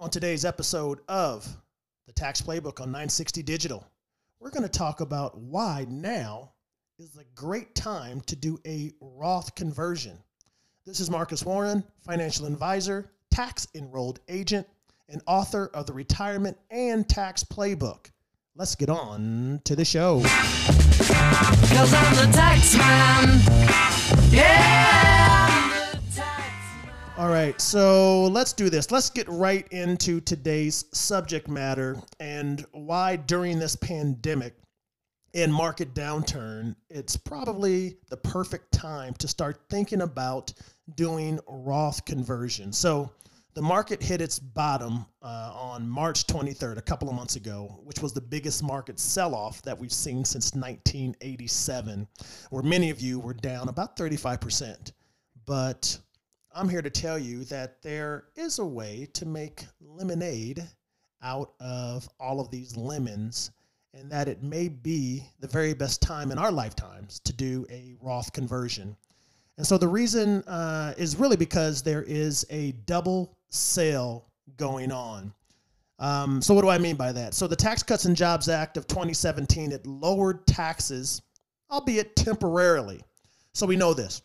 On today's episode of the Tax Playbook on 960 Digital, we're going to talk about why now is a great time to do a Roth conversion. This is Marcus Warren, financial advisor, tax enrolled agent, and author of the Retirement and Tax Playbook. Let's get on to the show. Cause I'm the tax man. Right, so let's do this. Let's get right into today's subject matter and why during this pandemic and market downturn, it's probably the perfect time to start thinking about doing Roth conversion. So the market hit its bottom uh, on March 23rd, a couple of months ago, which was the biggest market sell off that we've seen since 1987, where many of you were down about 35%. But I'm here to tell you that there is a way to make lemonade out of all of these lemons, and that it may be the very best time in our lifetimes to do a Roth conversion. And so the reason uh, is really because there is a double sale going on. Um, so what do I mean by that? So the Tax Cuts and Jobs Act of 2017 it lowered taxes, albeit temporarily. So we know this.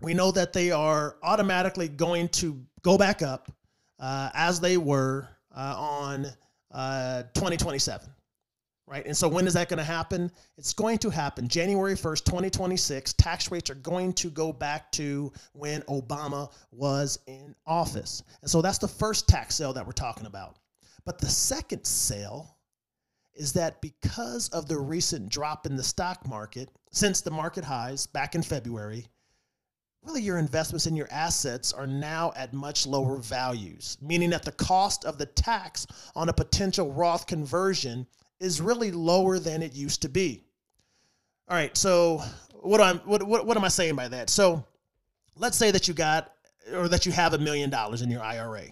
We know that they are automatically going to go back up uh, as they were uh, on uh, 2027 right? And so when is that going to happen? It's going to happen January 1st, 2026. Tax rates are going to go back to when Obama was in office. And so that's the first tax sale that we're talking about. But the second sale is that because of the recent drop in the stock market since the market highs back in February, really your investments and your assets are now at much lower values, meaning that the cost of the tax on a potential Roth conversion is really lower than it used to be. All right, so what am what, what what am I saying by that? So let's say that you got or that you have a million dollars in your IRA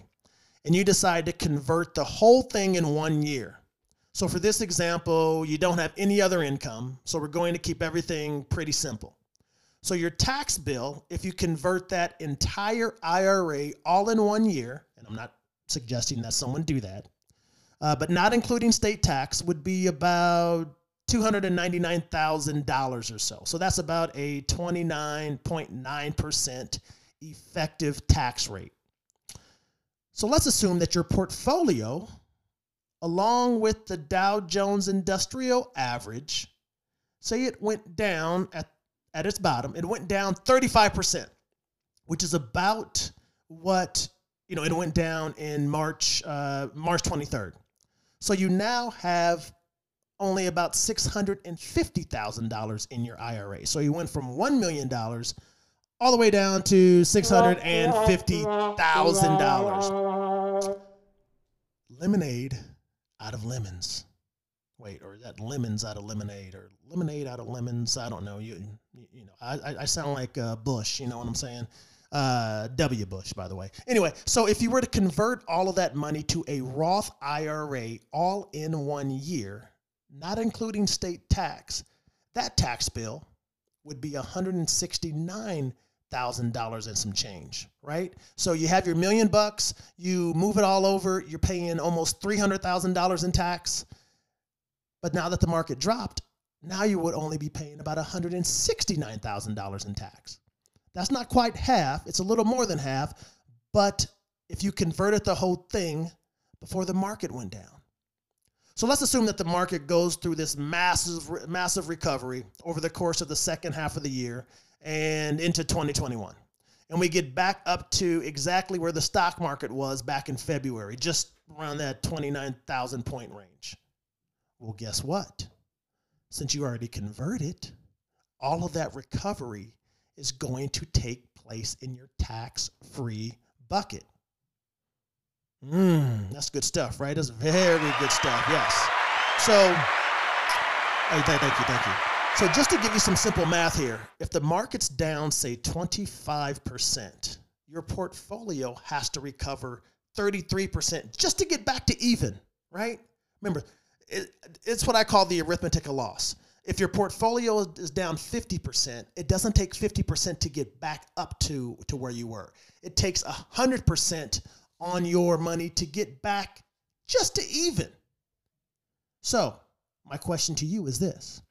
and you decide to convert the whole thing in one year. So for this example, you don't have any other income, so we're going to keep everything pretty simple. So your tax bill, if you convert that entire IRA all in one year, and I'm not suggesting that someone do that, uh, but not including state tax, would be about $299,000 or so. So that's about a 29.9% effective tax rate. So let's assume that your portfolio, along with the Dow Jones Industrial Average, say it went down at, at its bottom, it went down 35%, which is about what, you know, it went down in March, uh, March 23rd. So you now have only about $650,000 in your IRA. So you went from $1 million all the way down to $650,000. Lemonade out of lemons. Wait, or is that lemons out of lemonade or lemonade out of lemons? I don't know. You, you know, I, I sound like uh, Bush. You know what I'm saying? Uh, w. Bush, by the way. Anyway, so if you were to convert all of that money to a Roth IRA all in one year, not including state tax, that tax bill would be $169,000 and some change, right? So you have your million bucks, you move it all over, you're paying almost $300,000 in tax. But now that the market dropped, now you would only be paying about $169,000 in tax. That's not quite half, it's a little more than half, but if you converted the whole thing before the market went down. So let's assume that the market goes through this massive massive recovery over the course of the second half of the year and into 2021. And we get back up to exactly where the stock market was back in February, just around that 29,000 point range. Well, guess what? Since you already converted, all of that recovery is going to take place in your tax free bucket. Mmm, that's good stuff, right? That's very good stuff, yes. So, hey, thank you, thank you. So, just to give you some simple math here, if the market's down, say 25%, your portfolio has to recover 33% just to get back to even, right? Remember, it, it's what I call the arithmetic of loss. If your portfolio is down 50%, it doesn't take 50% to get back up to, to where you were. It takes 100% on your money to get back just to even. So, my question to you is this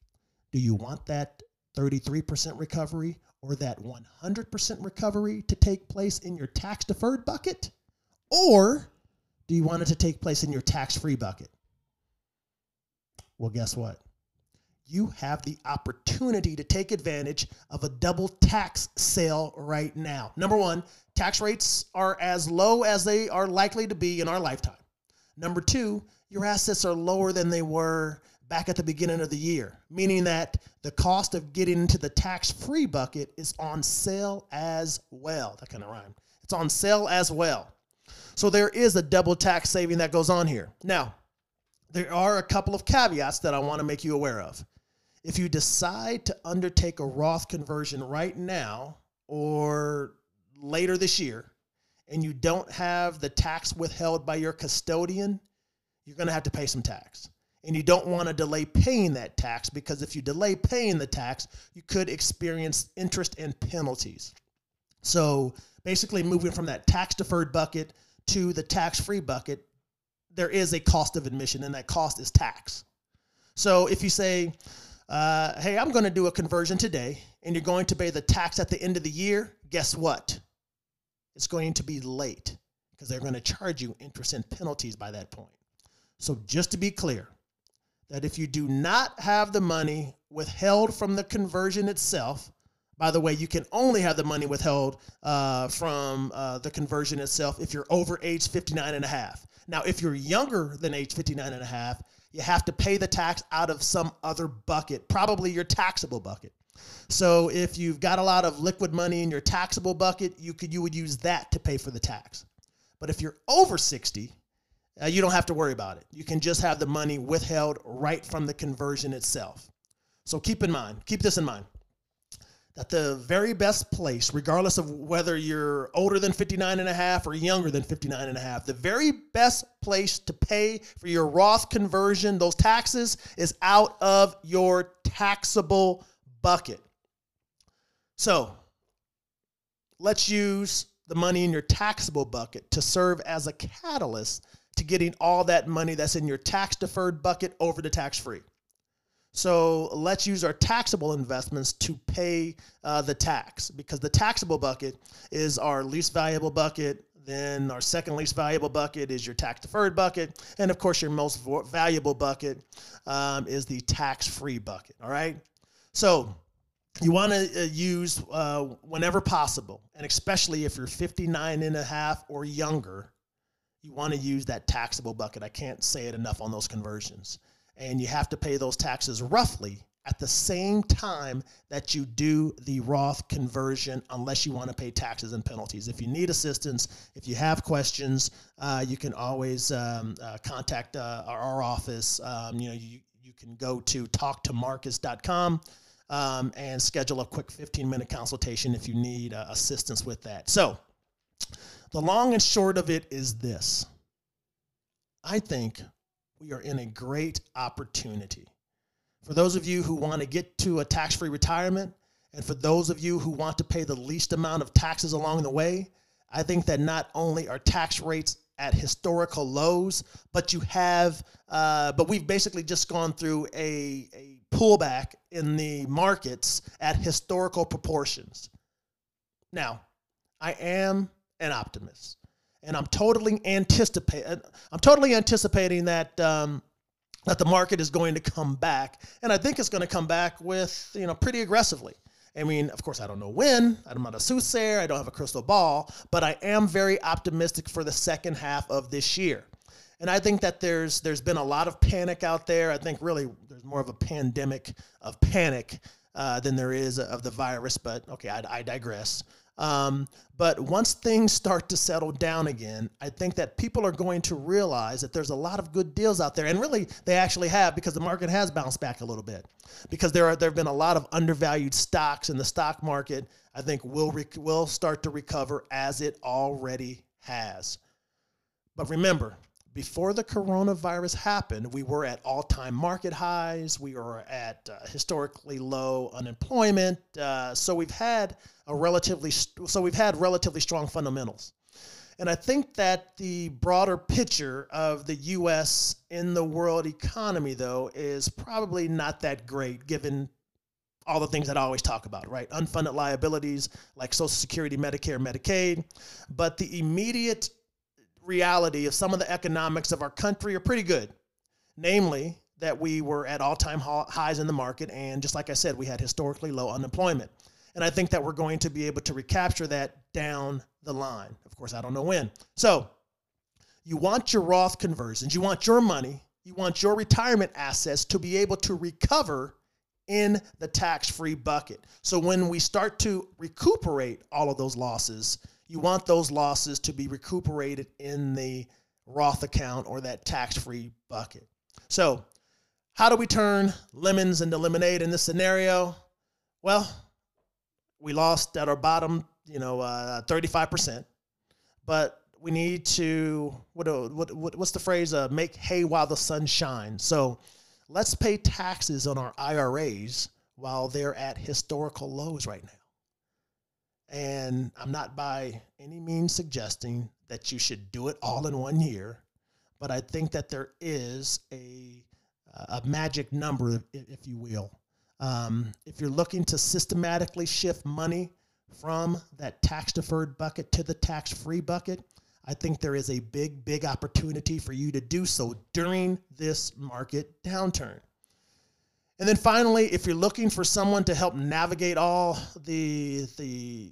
Do you want that 33% recovery or that 100% recovery to take place in your tax deferred bucket? Or do you want it to take place in your tax free bucket? Well, guess what? You have the opportunity to take advantage of a double tax sale right now. Number one, tax rates are as low as they are likely to be in our lifetime. Number two, your assets are lower than they were back at the beginning of the year, meaning that the cost of getting into the tax free bucket is on sale as well. That kind of rhyme. It's on sale as well. So there is a double tax saving that goes on here. Now, there are a couple of caveats that I want to make you aware of. If you decide to undertake a Roth conversion right now or later this year, and you don't have the tax withheld by your custodian, you're going to have to pay some tax. And you don't want to delay paying that tax because if you delay paying the tax, you could experience interest and penalties. So basically, moving from that tax deferred bucket to the tax free bucket, there is a cost of admission, and that cost is tax. So if you say, uh, hey, I'm going to do a conversion today, and you're going to pay the tax at the end of the year, guess what? It's going to be late because they're going to charge you interest and penalties by that point. So just to be clear, that if you do not have the money withheld from the conversion itself, by the way, you can only have the money withheld uh, from uh, the conversion itself if you're over age 59 and a half. Now, if you're younger than age 59 and a half, you have to pay the tax out of some other bucket, probably your taxable bucket. So if you've got a lot of liquid money in your taxable bucket, you could you would use that to pay for the tax. But if you're over 60, uh, you don't have to worry about it. You can just have the money withheld right from the conversion itself. So keep in mind, keep this in mind that the very best place, regardless of whether you're older than 59 and a half or younger than 59 and a half, the very best place to pay for your Roth conversion, those taxes, is out of your taxable bucket. So let's use the money in your taxable bucket to serve as a catalyst to getting all that money that's in your tax deferred bucket over to tax free. So let's use our taxable investments to pay uh, the tax because the taxable bucket is our least valuable bucket. Then our second least valuable bucket is your tax deferred bucket. And of course, your most valuable bucket um, is the tax free bucket. All right. So you want to uh, use uh, whenever possible, and especially if you're 59 and a half or younger, you want to use that taxable bucket. I can't say it enough on those conversions and you have to pay those taxes roughly at the same time that you do the Roth conversion, unless you want to pay taxes and penalties. If you need assistance, if you have questions, uh, you can always um, uh, contact uh, our, our, office. Um, you know, you, you can go to talktomarcus.com um, and schedule a quick 15 minute consultation if you need uh, assistance with that. So, the long and short of it is this I think we are in a great opportunity. For those of you who want to get to a tax free retirement, and for those of you who want to pay the least amount of taxes along the way, I think that not only are tax rates at historical lows, but you have, uh, but we've basically just gone through a, a pullback in the markets at historical proportions. Now, I am an optimist and I'm totally anticipate I'm totally anticipating that um, that the market is going to come back, and I think it's going to come back with you know pretty aggressively. I mean, of course, I don't know when. I'm not a soothsayer. I don't have a crystal ball, but I am very optimistic for the second half of this year. And I think that there's there's been a lot of panic out there. I think really there's more of a pandemic of panic uh, than there is of the virus. But okay, I, I digress. Um, but once things start to settle down again, I think that people are going to realize that there's a lot of good deals out there, and really they actually have because the market has bounced back a little bit. Because there are there have been a lot of undervalued stocks in the stock market. I think will rec- will start to recover as it already has. But remember, before the coronavirus happened, we were at all time market highs. We were at uh, historically low unemployment. Uh, so we've had a relatively so we've had relatively strong fundamentals. And I think that the broader picture of the U.S. in the world economy, though, is probably not that great given all the things that I always talk about, right? Unfunded liabilities like Social Security, Medicare, Medicaid. But the immediate reality of some of the economics of our country are pretty good. Namely, that we were at all time highs in the market. And just like I said, we had historically low unemployment. And I think that we're going to be able to recapture that down the line. Of course, I don't know when. So you want your Roth conversions, you want your money, you want your retirement assets to be able to recover in the tax free bucket. So when we start to recuperate all of those losses, you want those losses to be recuperated in the Roth account or that tax free bucket. So, how do we turn lemons into lemonade in this scenario? Well, we lost at our bottom, you know, uh, 35%, but we need to, what, what, what what's the phrase? Uh, make hay while the sun shines. So, let's pay taxes on our IRAs while they're at historical lows right now. And I'm not by any means suggesting that you should do it all in one year, but I think that there is a, a magic number, if you will. Um, if you're looking to systematically shift money from that tax deferred bucket to the tax free bucket, I think there is a big, big opportunity for you to do so during this market downturn. And then finally, if you're looking for someone to help navigate all the the the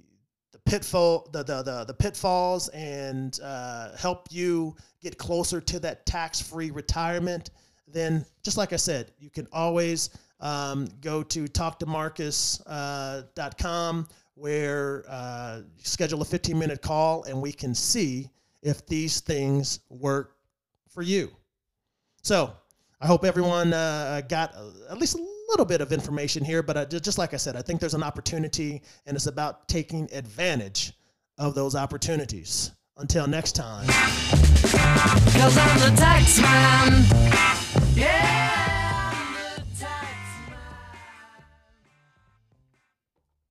pitfall the the the, the pitfalls and uh, help you get closer to that tax-free retirement, then just like I said, you can always um, go to talktomarcus.com uh, where uh, schedule a 15 minute call and we can see if these things work for you. So I hope everyone uh, got at least a little bit of information here, but uh, just like I said, I think there's an opportunity and it's about taking advantage of those opportunities. Until next time.